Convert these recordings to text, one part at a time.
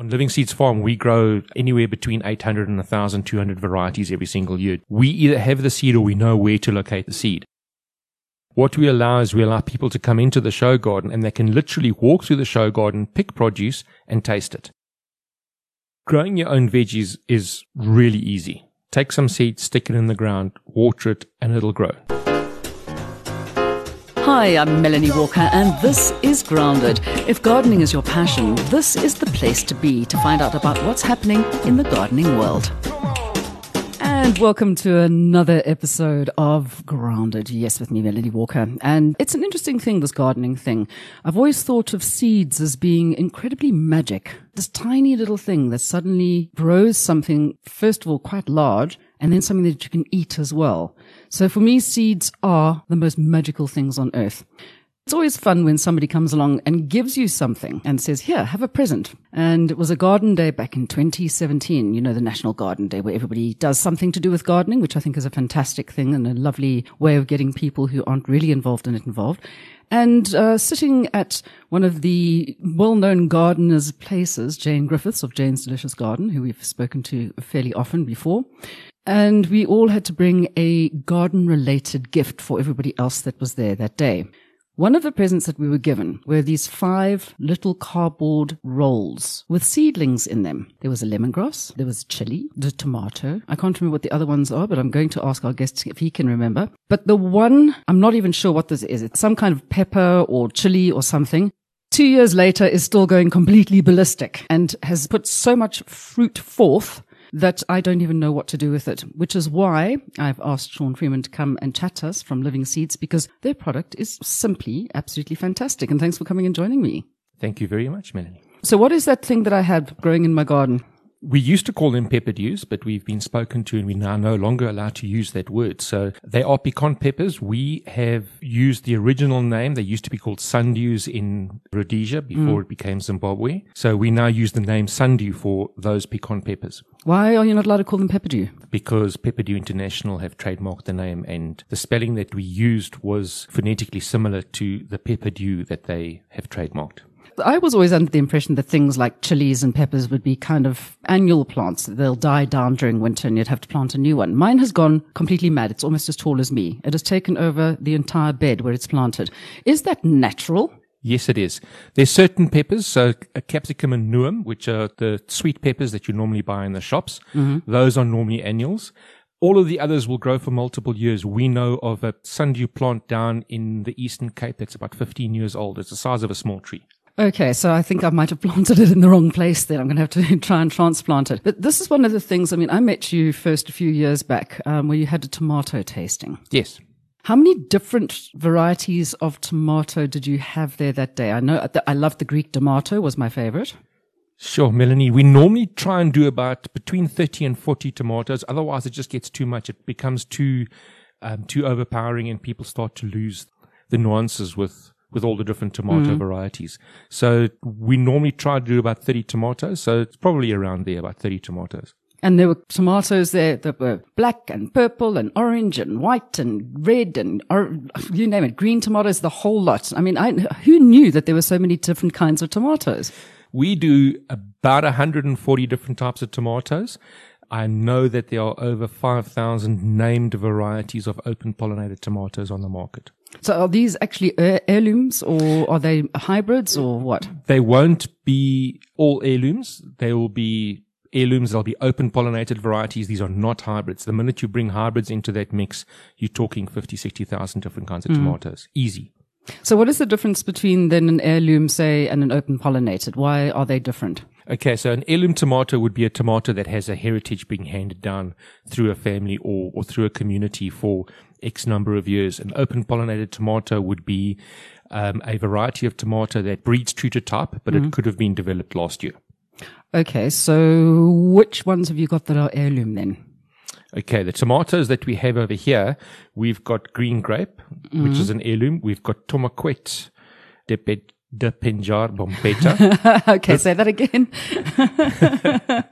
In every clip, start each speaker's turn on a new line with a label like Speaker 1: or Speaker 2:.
Speaker 1: On Living Seeds Farm, we grow anywhere between 800 and 1,200 varieties every single year. We either have the seed or we know where to locate the seed. What we allow is we allow people to come into the show garden and they can literally walk through the show garden, pick produce and taste it. Growing your own veggies is really easy. Take some seeds, stick it in the ground, water it, and it'll grow.
Speaker 2: Hi, I'm Melanie Walker, and this is Grounded. If gardening is your passion, this is the place to be to find out about what's happening in the gardening world. And welcome to another episode of Grounded. Yes, with me, Melanie Walker. And it's an interesting thing, this gardening thing. I've always thought of seeds as being incredibly magic. This tiny little thing that suddenly grows something, first of all, quite large, and then something that you can eat as well. So for me, seeds are the most magical things on earth. It's always fun when somebody comes along and gives you something and says, here, have a present. And it was a garden day back in 2017, you know, the National Garden Day where everybody does something to do with gardening, which I think is a fantastic thing and a lovely way of getting people who aren't really involved in it involved. And uh, sitting at one of the well-known gardeners' places, Jane Griffiths of Jane's Delicious Garden, who we've spoken to fairly often before, and we all had to bring a garden related gift for everybody else that was there that day. One of the presents that we were given were these five little cardboard rolls with seedlings in them. There was a lemongrass, there was chili, the tomato. I can't remember what the other ones are, but I'm going to ask our guest if he can remember. But the one, I'm not even sure what this is. It's some kind of pepper or chili or something. Two years later is still going completely ballistic and has put so much fruit forth that I don't even know what to do with it, which is why I've asked Sean Freeman to come and chat to us from Living Seeds because their product is simply absolutely fantastic. And thanks for coming and joining me.
Speaker 1: Thank you very much, Melanie.
Speaker 2: So what is that thing that I had growing in my garden?
Speaker 1: We used to call them pepper dews, but we've been spoken to and we're now no longer allowed to use that word. So they are pecan peppers. We have used the original name. They used to be called sundews in Rhodesia before mm. it became Zimbabwe. So we now use the name sundew for those pecan peppers.
Speaker 2: Why are you not allowed to call them pepper dew?
Speaker 1: Because Pepper Dew International have trademarked the name and the spelling that we used was phonetically similar to the pepper dew that they have trademarked.
Speaker 2: I was always under the impression that things like chilies and peppers would be kind of annual plants. They'll die down during winter and you'd have to plant a new one. Mine has gone completely mad. It's almost as tall as me. It has taken over the entire bed where it's planted. Is that natural?
Speaker 1: Yes, it is. There's certain peppers, so a capsicum annuum, which are the sweet peppers that you normally buy in the shops. Mm-hmm. Those are normally annuals. All of the others will grow for multiple years. We know of a sundew plant down in the Eastern Cape that's about 15 years old. It's the size of a small tree.
Speaker 2: Okay, so I think I might have planted it in the wrong place then. I'm going to have to try and transplant it. But this is one of the things, I mean, I met you first a few years back um, where you had a tomato tasting.
Speaker 1: Yes.
Speaker 2: How many different varieties of tomato did you have there that day? I know I loved the Greek tomato was my favorite.
Speaker 1: Sure, Melanie. We normally try and do about between 30 and 40 tomatoes. Otherwise, it just gets too much. It becomes too, um, too overpowering and people start to lose the nuances with with all the different tomato mm. varieties. So we normally try to do about 30 tomatoes. So it's probably around there, about 30 tomatoes.
Speaker 2: And there were tomatoes there that were black and purple and orange and white and red and or, you name it, green tomatoes, the whole lot. I mean, I, who knew that there were so many different kinds of tomatoes?
Speaker 1: We do about 140 different types of tomatoes. I know that there are over 5,000 named varieties of open pollinated tomatoes on the market.
Speaker 2: So are these actually heirlooms or are they hybrids or what?
Speaker 1: They won't be all heirlooms. They will be heirlooms. They'll be open pollinated varieties. These are not hybrids. The minute you bring hybrids into that mix, you're talking 50, 60,000 different kinds of mm. tomatoes. Easy.
Speaker 2: So what is the difference between then an heirloom, say, and an open pollinated? Why are they different?
Speaker 1: Okay, so an heirloom tomato would be a tomato that has a heritage being handed down through a family or, or through a community for X number of years. An open pollinated tomato would be um, a variety of tomato that breeds true to type, but mm-hmm. it could have been developed last year.
Speaker 2: Okay, so which ones have you got that are heirloom then?
Speaker 1: Okay, the tomatoes that we have over here, we've got green grape, mm-hmm. which is an heirloom. We've got tomaquet de, de Penjar Bombeta.
Speaker 2: okay, say that again.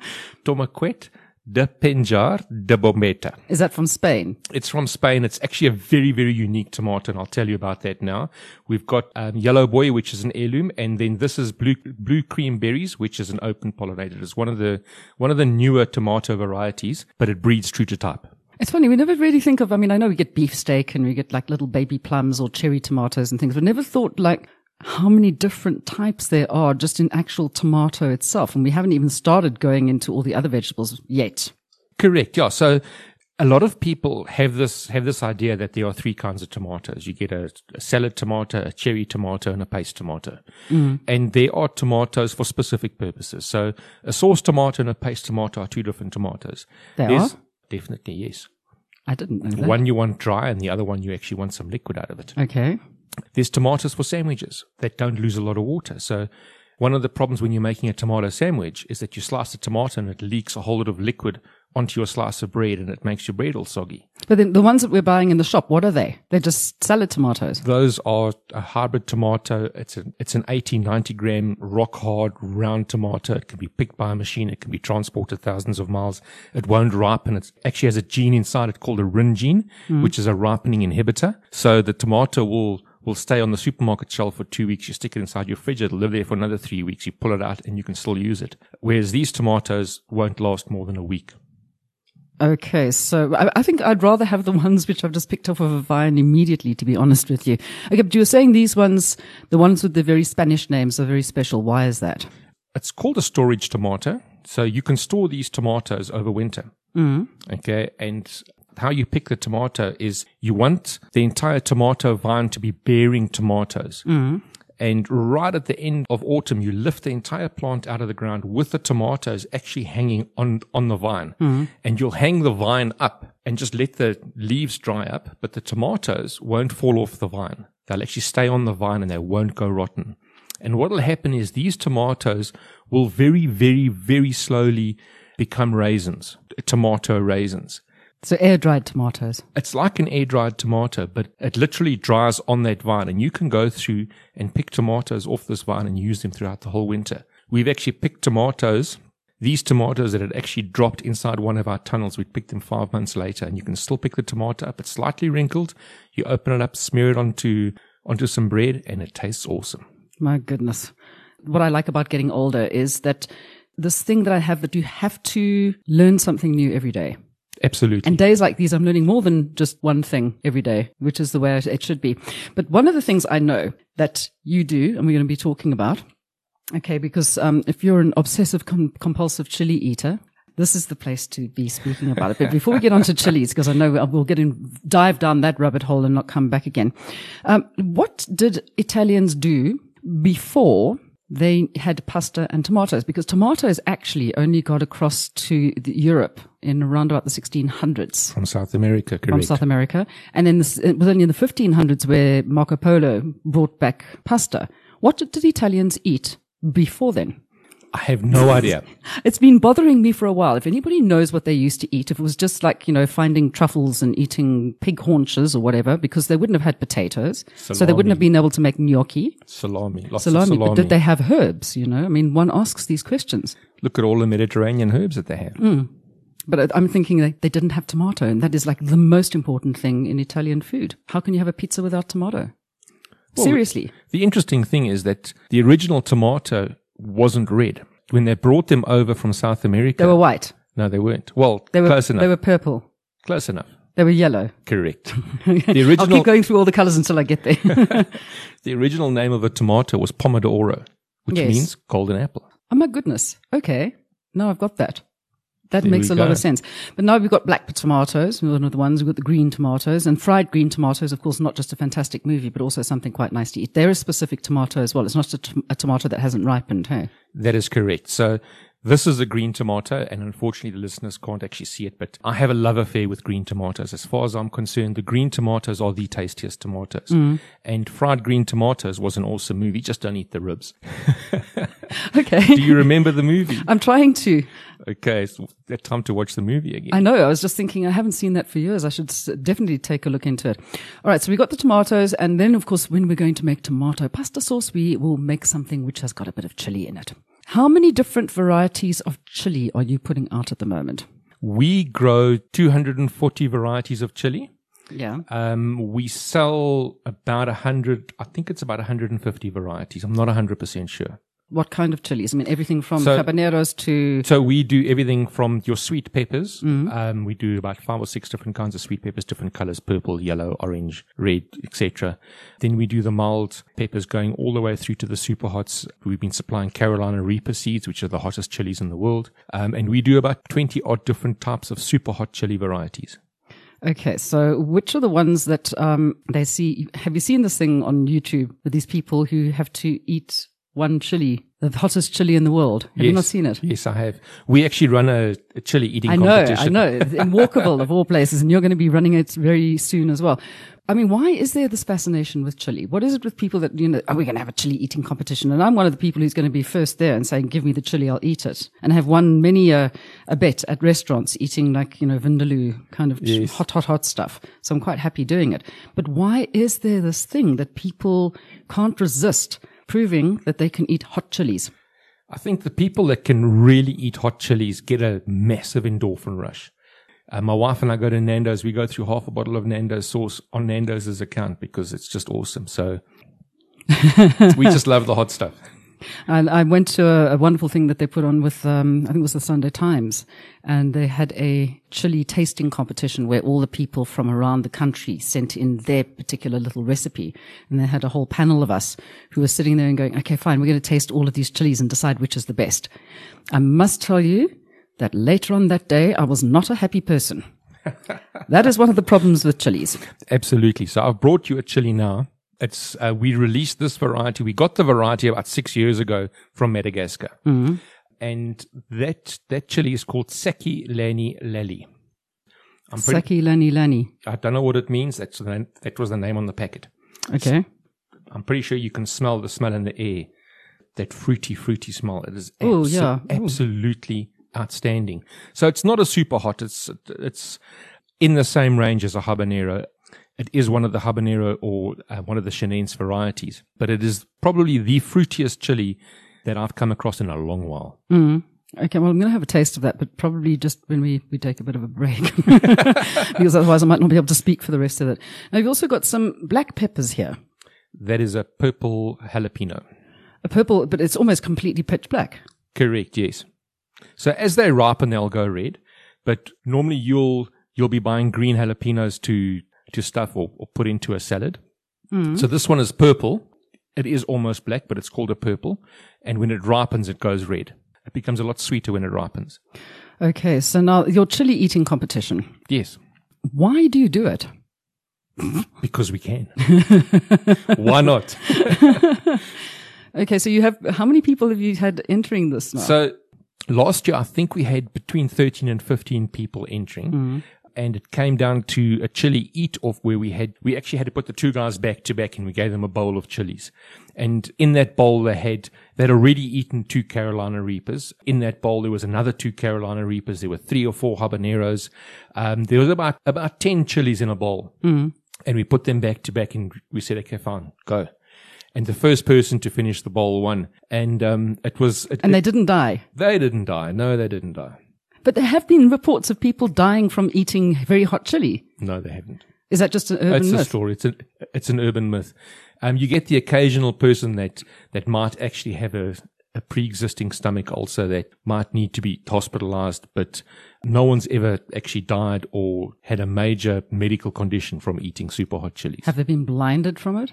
Speaker 1: tomaquet de Penjar de Bombeta.
Speaker 2: Is that from Spain?
Speaker 1: It's from Spain. It's actually a very, very unique tomato, and I'll tell you about that now. We've got um, Yellow Boy, which is an heirloom, and then this is Blue Blue Cream Berries, which is an open pollinated. It's one of the one of the newer tomato varieties, but it breeds true to type.
Speaker 2: It's funny, we never really think of, I mean, I know we get beefsteak and we get like little baby plums or cherry tomatoes and things, but never thought like how many different types there are just in actual tomato itself. And we haven't even started going into all the other vegetables yet.
Speaker 1: Correct. Yeah. So a lot of people have this have this idea that there are three kinds of tomatoes. You get a, a salad tomato, a cherry tomato, and a paste tomato. Mm. And there are tomatoes for specific purposes. So a sauce tomato and a paste tomato are two different tomatoes.
Speaker 2: They There's, are?
Speaker 1: Definitely, yes.
Speaker 2: I didn't know that.
Speaker 1: One you want dry, and the other one you actually want some liquid out of it.
Speaker 2: Okay.
Speaker 1: There's tomatoes for sandwiches that don't lose a lot of water. So one of the problems when you're making a tomato sandwich is that you slice the tomato and it leaks a whole lot of liquid onto your slice of bread and it makes your bread all soggy.
Speaker 2: But then the ones that we're buying in the shop, what are they? They're just salad tomatoes.
Speaker 1: Those are a hybrid tomato. It's an it's an 80, 90 gram rock hard round tomato. It can be picked by a machine. It can be transported thousands of miles. It won't ripen. It actually has a gene inside it called a Rin gene, mm. which is a ripening inhibitor. So the tomato will will stay on the supermarket shelf for two weeks. You stick it inside your fridge. It'll live there for another three weeks. You pull it out and you can still use it. Whereas these tomatoes won't last more than a week.
Speaker 2: Okay, so I, I, think I'd rather have the ones which I've just picked off of a vine immediately, to be honest with you. Okay, but you were saying these ones, the ones with the very Spanish names, are very special. Why is that?
Speaker 1: It's called a storage tomato. So you can store these tomatoes over winter.
Speaker 2: Mm.
Speaker 1: Okay, and how you pick the tomato is you want the entire tomato vine to be bearing tomatoes.
Speaker 2: Mm.
Speaker 1: And right at the end of autumn, you lift the entire plant out of the ground with the tomatoes actually hanging on, on the vine.
Speaker 2: Mm-hmm.
Speaker 1: And you'll hang the vine up and just let the leaves dry up, but the tomatoes won't fall off the vine. They'll actually stay on the vine and they won't go rotten. And what will happen is these tomatoes will very, very, very slowly become raisins, tomato raisins.
Speaker 2: So air dried tomatoes.
Speaker 1: It's like an air dried tomato, but it literally dries on that vine and you can go through and pick tomatoes off this vine and use them throughout the whole winter. We've actually picked tomatoes, these tomatoes that had actually dropped inside one of our tunnels. We picked them five months later and you can still pick the tomato up. It's slightly wrinkled. You open it up, smear it onto, onto some bread and it tastes awesome.
Speaker 2: My goodness. What I like about getting older is that this thing that I have that you have to learn something new every day.
Speaker 1: Absolutely.
Speaker 2: And days like these, I'm learning more than just one thing every day, which is the way it should be. But one of the things I know that you do, and we're going to be talking about, okay, because um, if you're an obsessive com- compulsive chili eater, this is the place to be speaking about it. But before we get on to chilies, because I know we'll get in, dive down that rabbit hole and not come back again. Um, what did Italians do before they had pasta and tomatoes because tomatoes actually only got across to Europe in around about the 1600s.
Speaker 1: From South America, correct.
Speaker 2: From South America. And then it was only in the 1500s where Marco Polo brought back pasta. What did the Italians eat before then?
Speaker 1: I have no idea.
Speaker 2: it's been bothering me for a while. If anybody knows what they used to eat, if it was just like, you know, finding truffles and eating pig haunches or whatever, because they wouldn't have had potatoes. Salami. So they wouldn't have been able to make gnocchi.
Speaker 1: Salami.
Speaker 2: Lots salami. Of salami. But did they have herbs? You know, I mean, one asks these questions.
Speaker 1: Look at all the Mediterranean herbs that they have.
Speaker 2: Mm. But I'm thinking they, they didn't have tomato, and that is like the most important thing in Italian food. How can you have a pizza without tomato? Well, Seriously.
Speaker 1: The interesting thing is that the original tomato wasn't red. When they brought them over from South America,
Speaker 2: they were white.
Speaker 1: No, they weren't. Well,
Speaker 2: they were,
Speaker 1: close enough.
Speaker 2: They were purple.
Speaker 1: Close enough.
Speaker 2: They were yellow.
Speaker 1: Correct.
Speaker 2: The original. I'll keep going through all the colors until I get there.
Speaker 1: the original name of a tomato was Pomodoro, which yes. means golden apple.
Speaker 2: Oh my goodness. Okay. Now I've got that. That there makes a go. lot of sense. But now we've got black tomatoes, one of the ones. We've got the green tomatoes and fried green tomatoes. Of course, not just a fantastic movie, but also something quite nice to eat. They're a specific tomato as well. It's not a, t- a tomato that hasn't ripened. Hey,
Speaker 1: that is correct. So this is a green tomato, and unfortunately, the listeners can't actually see it, but I have a love affair with green tomatoes. As far as I'm concerned, the green tomatoes are the tastiest tomatoes.
Speaker 2: Mm.
Speaker 1: And Fried Green Tomatoes was an awesome movie. Just don't eat the ribs.
Speaker 2: okay.
Speaker 1: Do you remember the movie?
Speaker 2: I'm trying to.
Speaker 1: Okay, so that time to watch the movie again.
Speaker 2: I know. I was just thinking, I haven't seen that for years. I should definitely take a look into it. All right, so we got the tomatoes, and then, of course, when we're going to make tomato pasta sauce, we will make something which has got a bit of chili in it. How many different varieties of chili are you putting out at the moment?
Speaker 1: We grow 240 varieties of chili.
Speaker 2: Yeah.
Speaker 1: Um, we sell about 100, I think it's about 150 varieties. I'm not 100% sure.
Speaker 2: What kind of chilies? I mean, everything from
Speaker 1: So-
Speaker 2: habaneros to.
Speaker 1: So we do everything from your sweet peppers.
Speaker 2: Mm-hmm.
Speaker 1: Um, we do about five or six different kinds of sweet peppers, different colors, purple, yellow, orange, red, etc. Then we do the mild peppers going all the way through to the super hots. We've been supplying Carolina Reaper seeds, which are the hottest chilies in the world. Um, and we do about 20 odd different types of super hot chili varieties.
Speaker 2: Okay, so which are the ones that um, they see? Have you seen this thing on YouTube with these people who have to eat one chili, the hottest chili in the world? Have you not seen it?
Speaker 1: Yes, I have. We actually run a, a chili eating
Speaker 2: I know,
Speaker 1: competition.
Speaker 2: I know. In Walkable of all places, and you're going to be running it very soon as well. I mean, why is there this fascination with chili? What is it with people that, you know, oh, are we going to have a chili eating competition? And I'm one of the people who's going to be first there and saying, give me the chili, I'll eat it. And have won many a, uh, a bet at restaurants eating like, you know, Vindaloo kind of
Speaker 1: Yes.
Speaker 2: hot, hot, hot stuff. So I'm quite happy doing it. But why is there this thing that people can't resist proving that they can eat hot chilies?
Speaker 1: I think the people that can really eat hot chilies get a massive endorphin rush. Uh, my wife and I go to Nando's. We go through half a bottle of Nando's sauce on Nando's account because it's just awesome. So we just love the hot stuff.
Speaker 2: And I went to a, a wonderful thing that they put on with, um, I think it was the Sunday Times, and they had a chili tasting competition where all the people from around the country sent in their particular little recipe. And they had a whole panel of us who were sitting there and going, okay, fine, we're going to taste all of these chilies and decide which is the best. I must tell you that later on that day, I was not a happy person. that is one of the problems with chilies.
Speaker 1: Absolutely. So I've brought you a chili now. It's uh, we released this variety. We got the variety about six years ago from Madagascar, and that that chili is called Saki Lani Lali. I'm pretty,
Speaker 2: Saki lani lani.
Speaker 1: I don't know what it means. That's the name, that was the name on the packet.
Speaker 2: Okay.
Speaker 1: I'm pretty sure you can smell the smell in the air. That fruity, fruity smell. It is abso-
Speaker 2: yeah. Ooh.
Speaker 1: absolutely outstanding. So it's not a super hot. It's it's in the same range as a habanero. It is one of the habanero or uh, one of the chinense varieties, but it is probably the fruitiest chili that I've come across in a long while.
Speaker 2: Okay, well, I'm going to have a taste of that, but probably just when we, we take a bit of a break, because otherwise I might not be able to speak for the rest of it. Now, you've also got some black peppers here,
Speaker 1: That is a purple jalapeno.
Speaker 2: a purple, but it's almost completely pitch black.
Speaker 1: Correct, yes. So as they ripen, they'll go red. But normally you'll you'll be buying green jalapenos to to stuff or, or put into a salad. Mm. So this one is purple. It is almost black, but it's called a purple. And when it ripens, it goes red. It becomes a lot sweeter when it ripens.
Speaker 2: Okay, so now your chili eating competition.
Speaker 1: Yes,
Speaker 2: Why do you do it?
Speaker 1: because we can. Why not?
Speaker 2: Okay, so you have, how many people have you had entering this now?
Speaker 1: So last year, I think we had between 13 and 15 people entering. Mm. And it came down to a chili eat off where we had, we actually had to put the two guys back to back and we gave them a bowl of chilies. And in that bowl, they had, they'd already eaten two Carolina Reapers. In that bowl, there was another two Carolina Reapers. There were three or four habaneros. Um, there was about, about 10 chilies in a bowl. And we put them back to back and we said, okay, fine, go. And the first person to finish the bowl won. And, um, it was, it,
Speaker 2: and they didn't die.
Speaker 1: they didn't die. No, they didn't die.
Speaker 2: But there have been reports of people dying from eating very hot chili.
Speaker 1: No, they haven't.
Speaker 2: Is that just an urban myth?
Speaker 1: It's a story. It's an it's an urban myth. Um, you get the occasional person that that might actually have a a pre-existing stomach ulcer that might need to be hospitalized, but no one's ever actually died or had a major medical condition from eating super hot chilies.
Speaker 2: Have they been blinded from it?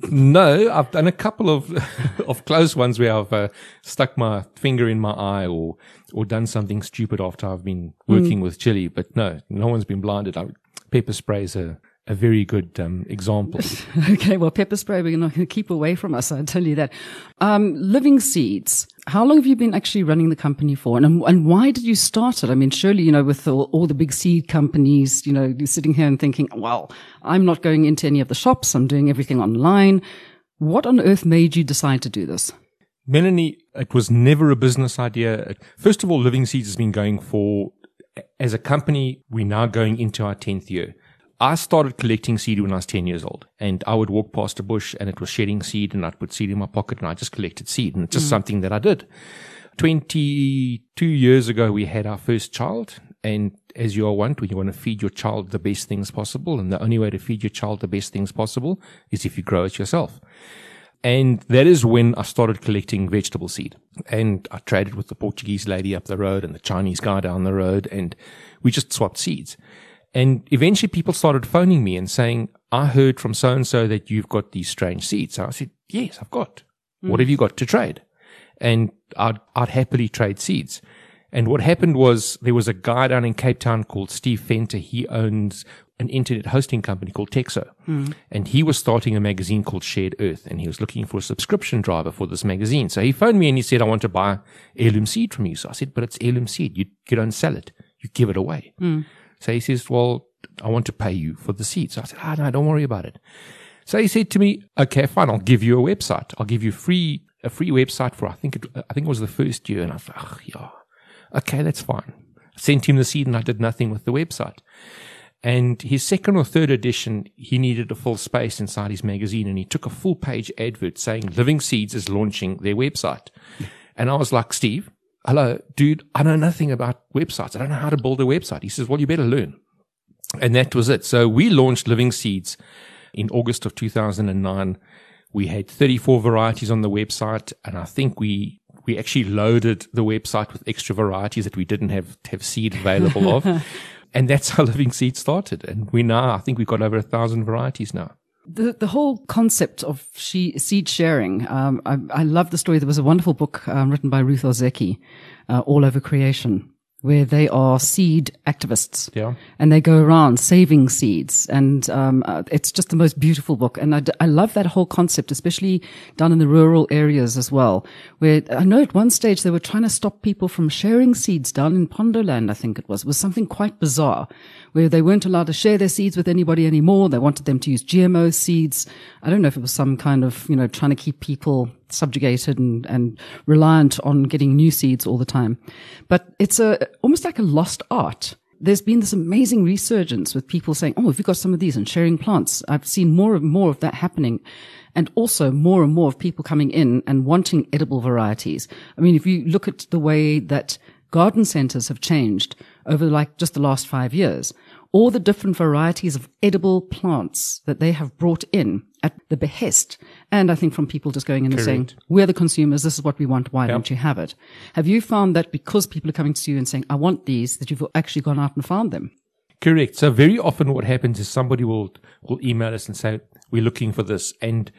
Speaker 1: No, I've done a couple of of close ones where I've uh, stuck my finger in my eye or or done something stupid after I've been working with chili. But no, no one's been blinded. I, pepper spray is a a very good um, example.
Speaker 2: Okay, well, pepper spray, we're not going to keep away from us. I'll tell you that. Um, living seeds. How long have you been actually running the company for? And, and why did you start it? I mean, surely, you know, with all, all the big seed companies, you know, you're sitting here and thinking, well, I'm not going into any of the shops. I'm doing everything online. What on earth made you decide to do this?
Speaker 1: Melanie, it was never a business idea. First of all, Living Seeds has been going for, as a company, we're now going into our 10th year. I started collecting seed when I was 10 years old and I would walk past a bush and it was shedding seed and I'd put seed in my pocket and I just collected seed and it's just mm. something that I did. 22 years ago, we had our first child. And as you all want, when you want to feed your child the best things possible, and the only way to feed your child the best things possible is if you grow it yourself. And that is when I started collecting vegetable seed. And I traded with the Portuguese lady up the road and the Chinese guy down the road, and we just swapped seeds. And eventually people started phoning me and saying, I heard from so and so that you've got these strange seeds. I said, Yes, I've got. Mm. What have you got to trade? And I'd, I'd happily trade seeds. And what happened was there was a guy down in Cape Town called Steve Fenter. He owns an internet hosting company called Texo. Mm. And he was starting a magazine called Shared Earth. And he was looking for a subscription driver for this magazine. So he phoned me and he said, I want to buy heirloom seed from you. So I said, but it's heirloom seed. You, you don't sell it. You give it away. Mm. So he says, well, I want to pay you for the seed. So I said, ah, no, don't worry about it. So he said to me, okay, fine. I'll give you a website. I'll give you free, a free website for, I think it, I think it was the first year. And I thought, oh, yeah, okay, that's fine. I sent him the seed and I did nothing with the website. And his second or third edition, he needed a full space inside his magazine and he took a full page advert saying Living Seeds is launching their website. And I was like, Steve, hello, dude, I know nothing about websites. I don't know how to build a website. He says, well, you better learn. And that was it. So we launched Living Seeds in August of 2009. We had 34 varieties on the website. And I think we, we actually loaded the website with extra varieties that we didn't have, have seed available of. and that's how Living Seeds started. And we now, I think we've got over a thousand varieties now.
Speaker 2: The the whole concept of she, seed sharing. Um, I, I, love the story. There was a wonderful book um, written by Ruth Ozeki, uh, All Over Creation, where they are seed activists.
Speaker 1: Yeah.
Speaker 2: And they go around saving seeds. And um, uh, it's just the most beautiful book. And I, d- I love that whole concept, especially down in the rural areas as well, where I know at one stage they were trying to stop people from sharing seeds down in Pondoland, I think it was. It was something quite bizarre, where they weren't allowed to share their seeds with anybody anymore. They wanted them to use GMO seeds. I don't know if it was some kind of, you know, trying to keep people subjugated and, and reliant on getting new seeds all the time. But it's a, almost like a lost art. There's been this amazing resurgence with people saying, Oh, have you got some of these and sharing plants? I've seen more and more of that happening. And also more and more of people coming in and wanting edible varieties. I mean, if you look at the way that garden centers have changed over like just the last five years, all the different varieties of edible plants that they have brought in at the behest. And I think from people just going in Correct. and saying, we're the consumers. This is what we want. Why yep. don't you have it? Have you found that because people are coming to you and saying, I want these, that you've actually gone out and found them?
Speaker 1: Correct. So very often what happens is somebody will, will email us and say, we're looking for this. And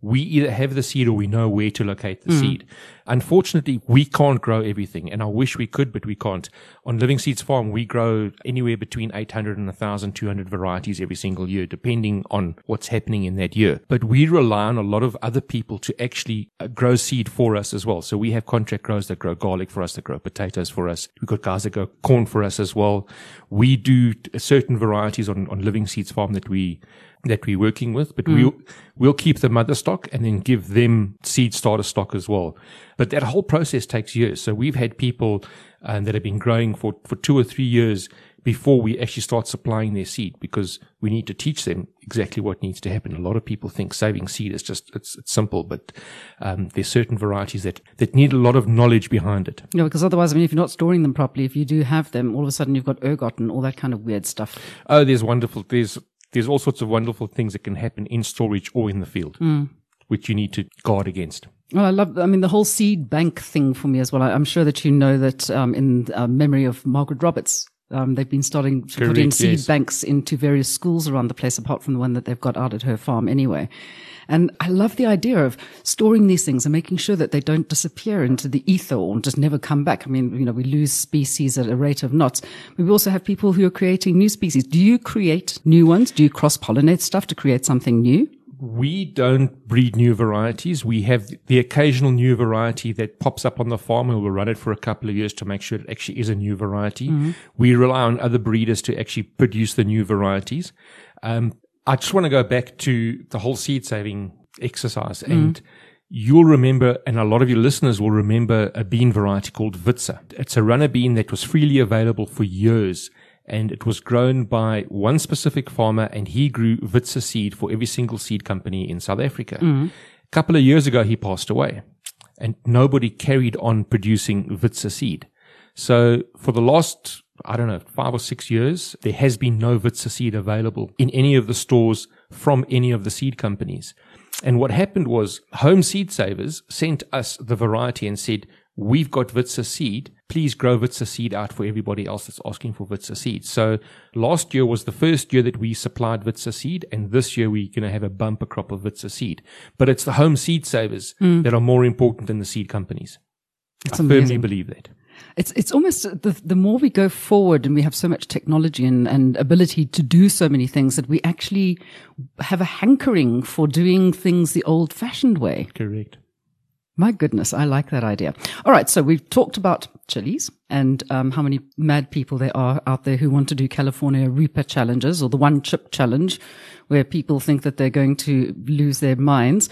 Speaker 1: we either have the seed or we know where to locate the mm. seed. Unfortunately, we can't grow everything, and I wish we could, but we can't. On Living Seeds Farm, we grow anywhere between 800 and 1,200 varieties every single year, depending on what's happening in that year. But we rely on a lot of other people to actually uh, grow seed for us as well. So we have contract growers that grow garlic for us, that grow potatoes for us. We've got guys that grow corn for us as well. We do certain varieties on, on Living Seeds Farm that we that we're working with, but mm. we'll, we'll keep the mother stock and then give them seed starter stock as well. But that whole process takes years. So we've had people um, that have been growing for, for two or three years before we actually start supplying their seed because we need to teach them exactly what needs to happen. A lot of people think saving seed is just, it's, it's simple, but um, there's certain varieties that, that need a lot of knowledge behind it.
Speaker 2: No, because otherwise, I mean, if you're not storing them properly, if you do have them, all of a sudden you've got ergot and all that kind of weird stuff.
Speaker 1: Oh, there's wonderful, there's there's all sorts of wonderful things that can happen in storage or in the field, mm. which you need to guard against.
Speaker 2: Well, I love, I mean, the whole seed bank thing for me as well. I, am sure that you know that um, in uh, memory of Margaret Roberts, um, they've been starting to Correct, put in seed yes. banks into various schools around the place, apart from the one that they've got out at her farm anyway. And I love the idea of storing these things and making sure that they don't disappear into the ether or just never come back. I mean, you know, we lose species at a rate of knots. We also have people who are creating new species. Do you create new ones? Do you cross pollinate stuff to create something new?
Speaker 1: We don't breed new varieties. We have the occasional new variety that pops up on the farm and we'll run it for a couple of years to make sure it actually is a new variety. Mm-hmm. We rely on other breeders to actually produce the new varieties. Um, I just want to go back to the whole seed saving exercise mm. and you'll remember, and a lot of your listeners will remember a bean variety called Witzer. It's a runner bean that was freely available for years and it was grown by one specific farmer and he grew Witzer seed for every single seed company in South Africa. Mm. A couple of years ago, he passed away. and nobody carried on producing Witzer seed. So for the last, I don't know, five or six years, there has been no Witzer seed available in any of the stores from any of the seed companies. And what happened was Home Seed Savers sent us the variety and said, we've got Witzer seed. Please grow Witzer seed out for everybody else that's asking for Witzer seed. So last year was the first year that we supplied Witzer seed. And this year we're going to have a bumper crop of Witzer seed. But it's the home seed savers
Speaker 2: Hmm.
Speaker 1: that are more important than the seed companies.
Speaker 2: It's
Speaker 1: I firmly believe that.
Speaker 2: It's it's almost the the more we go forward and we have so much technology and, and ability to do so many things that we actually have a hankering for doing things the old fashioned way.
Speaker 1: Correct.
Speaker 2: My goodness, I like that idea. All right, so we've talked about chilies and um, how many mad people there are out there who want to do California Reaper challenges or the one chip challenge, where people think that they're going to lose their minds.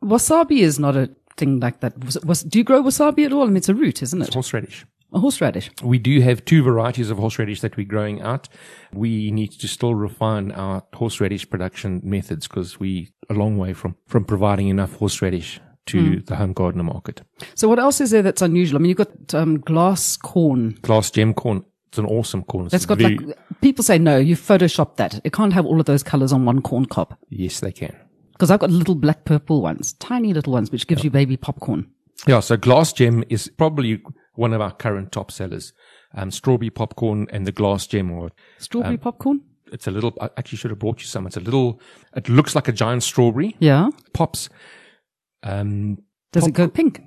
Speaker 2: Wasabi is not a thing like that. Was, was, do you grow wasabi at all? I mean, it's a root, isn't it?
Speaker 1: It's Horseradish.
Speaker 2: A horseradish.
Speaker 1: We do have two varieties of horseradish that we're growing out. We need to still refine our horseradish production methods because we are a long way from, from providing enough horseradish to the home gardener market.
Speaker 2: So what else is there that's unusual? I mean, you've got um, glass corn.
Speaker 1: Glass gem corn. It's an awesome corn. It's
Speaker 2: That's got
Speaker 1: very-
Speaker 2: like people say no, you photoshopped that. It can't have all of those colors on one corn cob.
Speaker 1: yes, they can.
Speaker 2: Because I've got little black purple ones, tiny little ones, which gives you baby popcorn.
Speaker 1: Yeah, so Glass Gem is probably one of our current top sellers. Um, strawberry popcorn and the Glass Gem, or
Speaker 2: Strawberry popcorn?
Speaker 1: it's a little. I actually should have brought you some. It's a little. It looks like a giant strawberry.
Speaker 2: Yeah.
Speaker 1: Pops. Um,
Speaker 2: Does it go pink?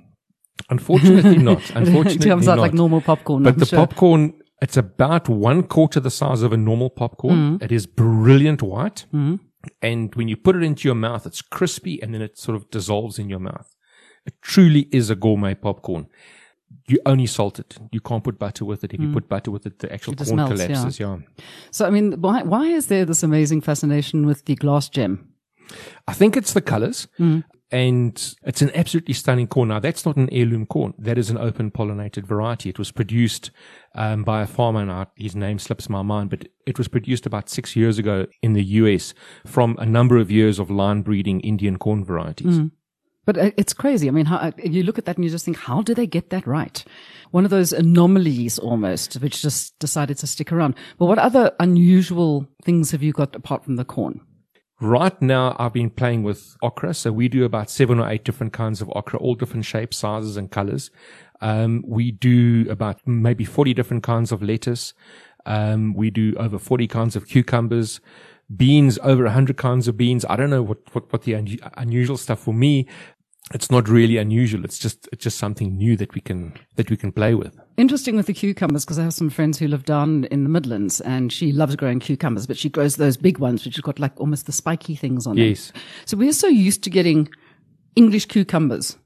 Speaker 1: unfortunately not. Unfortunately
Speaker 2: it comes out
Speaker 1: not.
Speaker 2: like normal popcorn.
Speaker 1: But
Speaker 2: I'm
Speaker 1: the
Speaker 2: sure.
Speaker 1: popcorn, it's about one quarter the size of a normal popcorn.
Speaker 2: Mm.
Speaker 1: It is brilliant white. And when you put it into your mouth, it's crispy and then it sort of dissolves in your mouth. It truly is a gourmet popcorn. You only salt it. You can't put butter with it. If you put butter with it, the actual
Speaker 2: Mm. It
Speaker 1: corn
Speaker 2: melts, yeah.
Speaker 1: collapses. Yeah.
Speaker 2: So, I mean, why, why is there this amazing fascination with the glass gem?
Speaker 1: I think it's the colors.
Speaker 2: Mm.
Speaker 1: And it's an absolutely stunning corn. Now, that's not an heirloom corn. That is an open pollinated variety. It was produced um, by a farmer, and his name slips my mind, but it was produced about six years ago in the US from a number of years of line breeding Indian corn varieties.
Speaker 2: But uh, it's crazy. I mean, how, you look at that and you just think, how do they get that right? One of those anomalies almost, which just decided to stick around. But what other unusual things have you got apart from the corn?
Speaker 1: Right now, I've been playing with okra. So we do about seven or eight different kinds of okra, all different shapes, sizes, and colors. Um, we do about maybe 40 different kinds of lettuce. Um, we do over 40 kinds of cucumbers, beans, over 100 kinds of beans. I don't know what, what, what the un- unusual stuff for me. It's not really unusual. It's just, it's just something new that we can, that we can play with.
Speaker 2: Interesting with the cucumbers because I have some friends who live down in the Midlands and she loves growing cucumbers, but she grows those big ones which have got like almost the spiky things on them.
Speaker 1: Yes.
Speaker 2: So we're so used to getting English cucumbers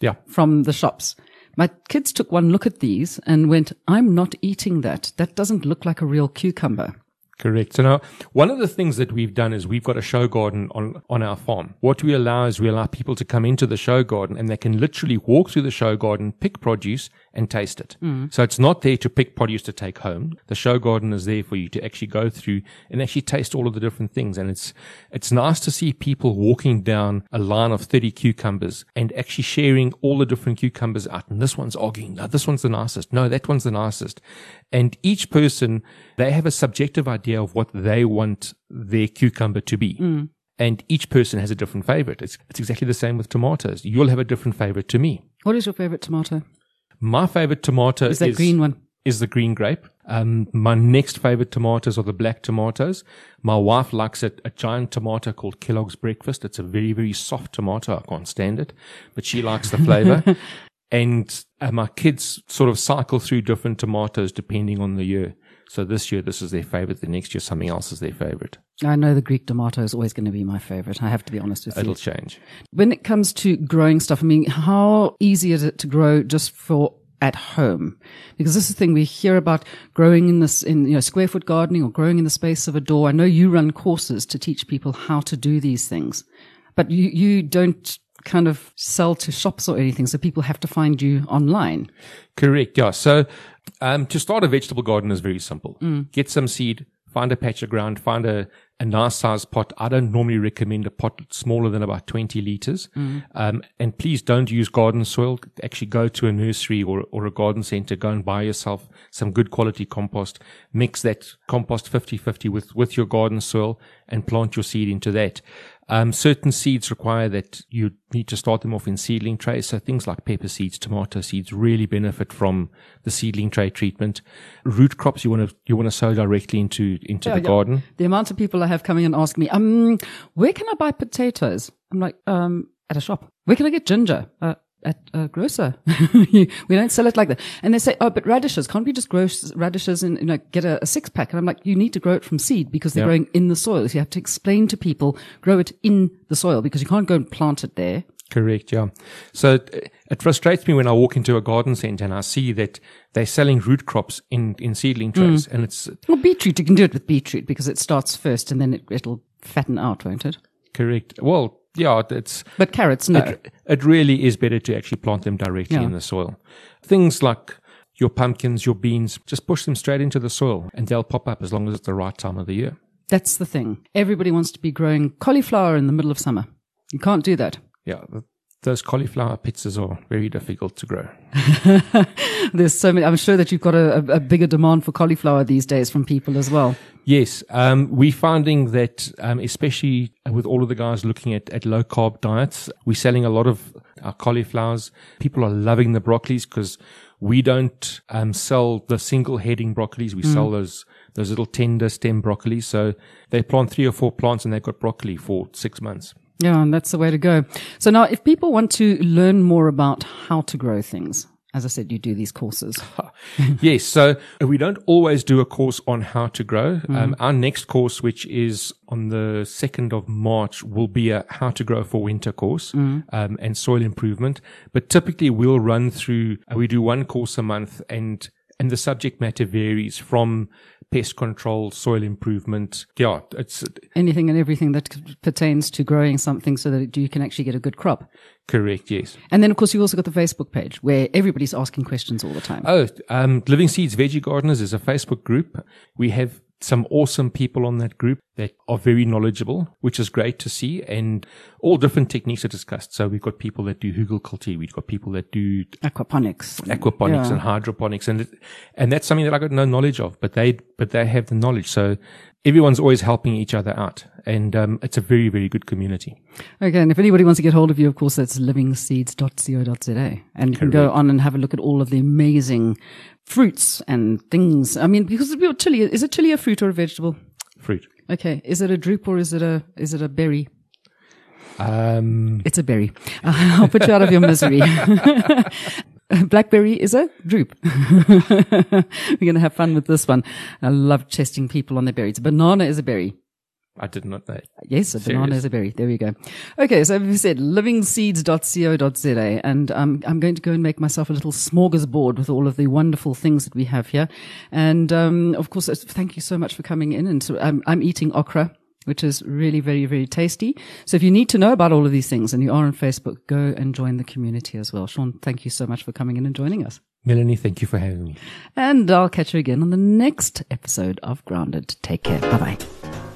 Speaker 1: Yeah.
Speaker 2: from the shops. My kids took one look at these and went, I'm not eating that. That doesn't look like a real cucumber.
Speaker 1: Correct. So now, one of the things that we've done is we've got a show garden on, on our farm. What we allow is we allow people to come into the show garden and they can literally walk through the show garden, pick produce and taste it. Mm. So it's not there to pick produce to take home. The show garden is there for you to actually go through and actually taste all of the different things. And it's, it's nice to see people walking down a line of 30 cucumbers and actually sharing all the different cucumbers out. And this one's arguing, no, this one's the nicest. No, that one's the nicest. And each person, they have a subjective idea of what they want their cucumber to be. And each person has a different favorite. It's, it's exactly the same with tomatoes. You'll have a different favorite to me.
Speaker 2: What is your favorite tomato?
Speaker 1: My favorite tomato
Speaker 2: Is that green one?
Speaker 1: is the green grape. Um, my next favorite tomatoes are the black tomatoes. My wife likes a, a giant tomato called Kellogg's Breakfast. It's a very, very soft tomato. I can't stand it, but she likes the flavor. and uh, my kids sort of cycle through different tomatoes depending on the year. So this year, this is their favorite. The next year, something else is their favorite.
Speaker 2: I know the Greek tomato is always going to be my favorite. I have to be honest with you.
Speaker 1: It'll change.
Speaker 2: When it comes to growing stuff, I mean, how easy is it to grow just for at home? Because this is the thing we hear about growing in this, in, you know, square foot gardening or growing in the space of a door. I know you run courses to teach people how to do these things, but you, you don't kind of sell to shops or anything. So people have to find you online.
Speaker 1: Correct. Yeah. So, um, to start a vegetable garden is very simple. Get some seed, find a patch of ground, find a, a nice sized pot. I don't normally recommend a pot smaller than about 20 liters. Um, and please don't use garden soil. Actually go to a nursery or, or a garden center. Go and buy yourself some good quality compost. Mix that compost 50-50 with, with your garden soil and plant your seed into that. Um, certain seeds require that you need to start them off in seedling trays. So things like pepper seeds, tomato seeds really benefit from the seedling tray treatment. Root crops you want to, you want to sow directly into, into
Speaker 2: Yeah,
Speaker 1: the
Speaker 2: yeah.
Speaker 1: garden.
Speaker 2: The amount of people I have coming and asking me, um, where can I buy potatoes? I'm like, um, at a shop. Where can I get ginger? Uh, at a grocer. we don't sell it like that. And they say, oh, but radishes, can't we just grow radishes and, you know, get a, a six pack? And I'm like, you need to grow it from seed because they're growing in the soil. So you have to explain to people, grow it in the soil because you can't go and plant it there.
Speaker 1: Correct, yeah. So it, it frustrates me when I walk into a garden center and I see that they're selling root crops in, in seedling mm. trays and it's uh,
Speaker 2: Well, beetroot, you can do it with beetroot because it starts first and then it, it'll fatten out, won't it?
Speaker 1: correct. Well, yeah, it's,
Speaker 2: But carrots, no.
Speaker 1: it, it really is better to actually plant them directly
Speaker 2: Yeah.
Speaker 1: in the soil. Things like your pumpkins, your beans, just push them straight into the soil and they'll pop up as long as it's the right time of the year.
Speaker 2: That's the thing. Everybody wants to be growing cauliflower in the middle of summer. You can't do that.
Speaker 1: Yeah, those cauliflower pizzas are very difficult to grow.
Speaker 2: There's so many. I'm sure that you've got a, a, bigger demand for cauliflower these days from people as well.
Speaker 1: Yes, um, we're finding that, um, especially with all of the guys looking at, at low carb diets, we're selling a lot of our cauliflowers. People are loving the broccolis because we don't um, sell the single heading broccolis. We sell those those little tender stem broccolis. So they plant three or four plants and they've got broccoli for six months.
Speaker 2: Yeah, and that's the way to go. So now, if people want to learn more about how to grow things, as I said, you do these courses.
Speaker 1: yes. So we don't always do a course on how to grow. Um, our next course, which is on the 2nd of March, will be a how to grow for winter course, um, and soil improvement. But typically we'll run through, uh, we do one course a month and, and the subject matter varies from pest control, soil improvement. Yeah. It's
Speaker 2: Anything and everything that pertains to growing something so that you can actually get a good crop.
Speaker 1: correct. Yes.
Speaker 2: And then, of course, you also got the Facebook page where everybody's asking questions all the time.
Speaker 1: Oh, um, Living Seeds Veggie Gardeners is a Facebook group. We have some awesome people on that group that are very knowledgeable, which is great to see. And all different techniques are discussed. So we've got people that do hugelkultur. We've got people that do
Speaker 2: Aquaponics.
Speaker 1: aquaponics
Speaker 2: Yeah.
Speaker 1: and hydroponics. And, it, and that's something that I got no knowledge of, but they, but they have the knowledge. So everyone's always helping each other out. And, um, it's a very, very good community.
Speaker 2: Okay, and if anybody wants to get hold of you, of course, that's livingseeds.co.za. And you can go on and have a look at all of the amazing fruits and things. I mean, because chili, is it chili a fruit or a vegetable?
Speaker 1: Fruit.
Speaker 2: Okay, is it a drupe or is it a, is it a berry?
Speaker 1: Um,
Speaker 2: It's a berry. I'll put you out of your misery. Blackberry is a drupe. We're going to have fun with this one. I love testing people on their berries. Banana is a berry.
Speaker 1: I did not know.
Speaker 2: Yes, a banana is a berry. There we go. Okay, so as we said, livingseeds.co.za, and um, I'm going to go and make myself a little smorgasbord with all of the wonderful things that we have here. And um, of course, thank you so much for coming in. And so I'm, I'm eating okra. Which is really very, very tasty. So if you need to know about all of these things and you are on Facebook, go and join the community as well. Sean, thank you so much for coming in and joining us.
Speaker 1: Melanie, thank you for having me.
Speaker 2: And I'll catch you again on the next episode of Grounded. Take care. Bye bye.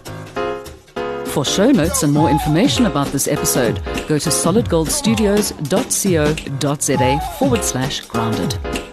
Speaker 2: For show notes and more information about this episode, go to solidgoldstudios.co.za forward slash grounded.